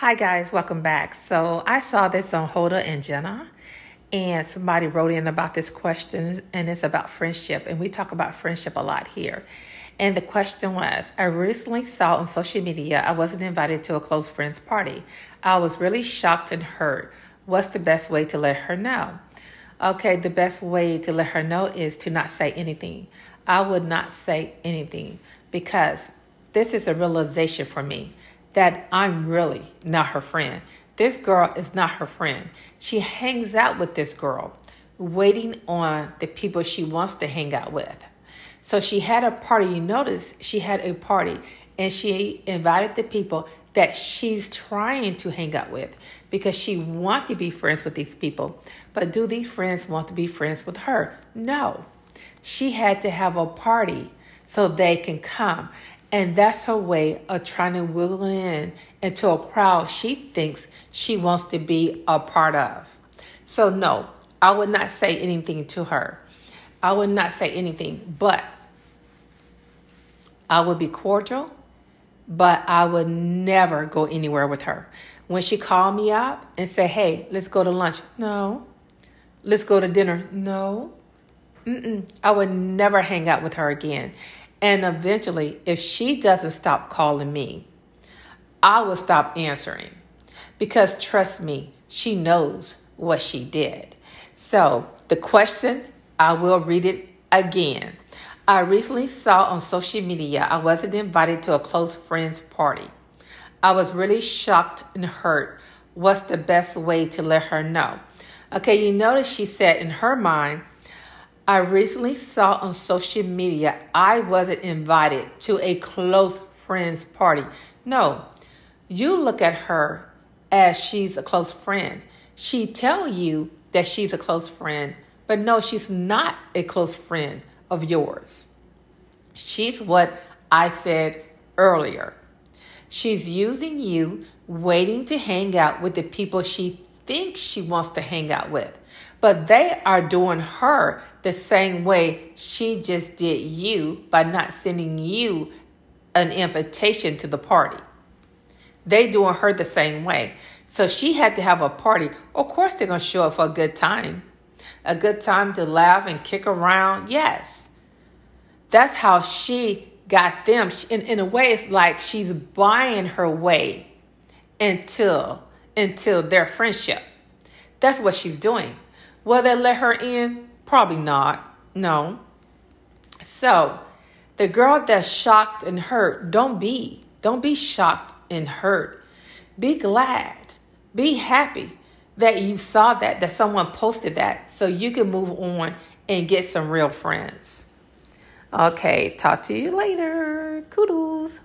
Hi guys, welcome back. So I saw this on Hoda and Jenna, and somebody wrote in about this question, and it's about friendship, and we talk about friendship a lot here. And the question was I recently saw on social media I wasn't invited to a close friend's party. I was really shocked and hurt. What's the best way to let her know? Okay, the best way to let her know is to not say anything. I would not say anything because this is a realization for me that I'm really not her friend. This girl is not her friend. She hangs out with this girl, waiting on the people she wants to hang out with. So she had a party. You notice she had a party and she invited the people that she's trying to hang out with because she wants to be friends with these people. But do these friends want to be friends with her? No. She had to have a party so they can come. And that's her way of trying to wiggle in into a crowd she thinks she wants to be a part of. So, no, I would not say anything to her. I would not say anything, but I would be cordial, but I would never go anywhere with her. When she called me up and said, hey, let's go to lunch, no. Let's go to dinner, no. Mm-mm. I would never hang out with her again. And eventually, if she doesn't stop calling me, I will stop answering. Because trust me, she knows what she did. So, the question, I will read it again. I recently saw on social media I wasn't invited to a close friend's party. I was really shocked and hurt. What's the best way to let her know? Okay, you notice she said in her mind, I recently saw on social media I wasn't invited to a close friend's party. No, you look at her as she's a close friend. She tell you that she's a close friend, but no, she's not a close friend of yours. She's what I said earlier. She's using you, waiting to hang out with the people she thinks she wants to hang out with but they are doing her the same way she just did you by not sending you an invitation to the party. They doing her the same way. So she had to have a party. Of course they're going to show up for a good time. A good time to laugh and kick around. Yes. That's how she got them. In, in a way, it's like she's buying her way until until their friendship. That's what she's doing. Will they let her in? Probably not. No. So, the girl that's shocked and hurt, don't be. Don't be shocked and hurt. Be glad. Be happy that you saw that, that someone posted that, so you can move on and get some real friends. Okay, talk to you later. Kudos.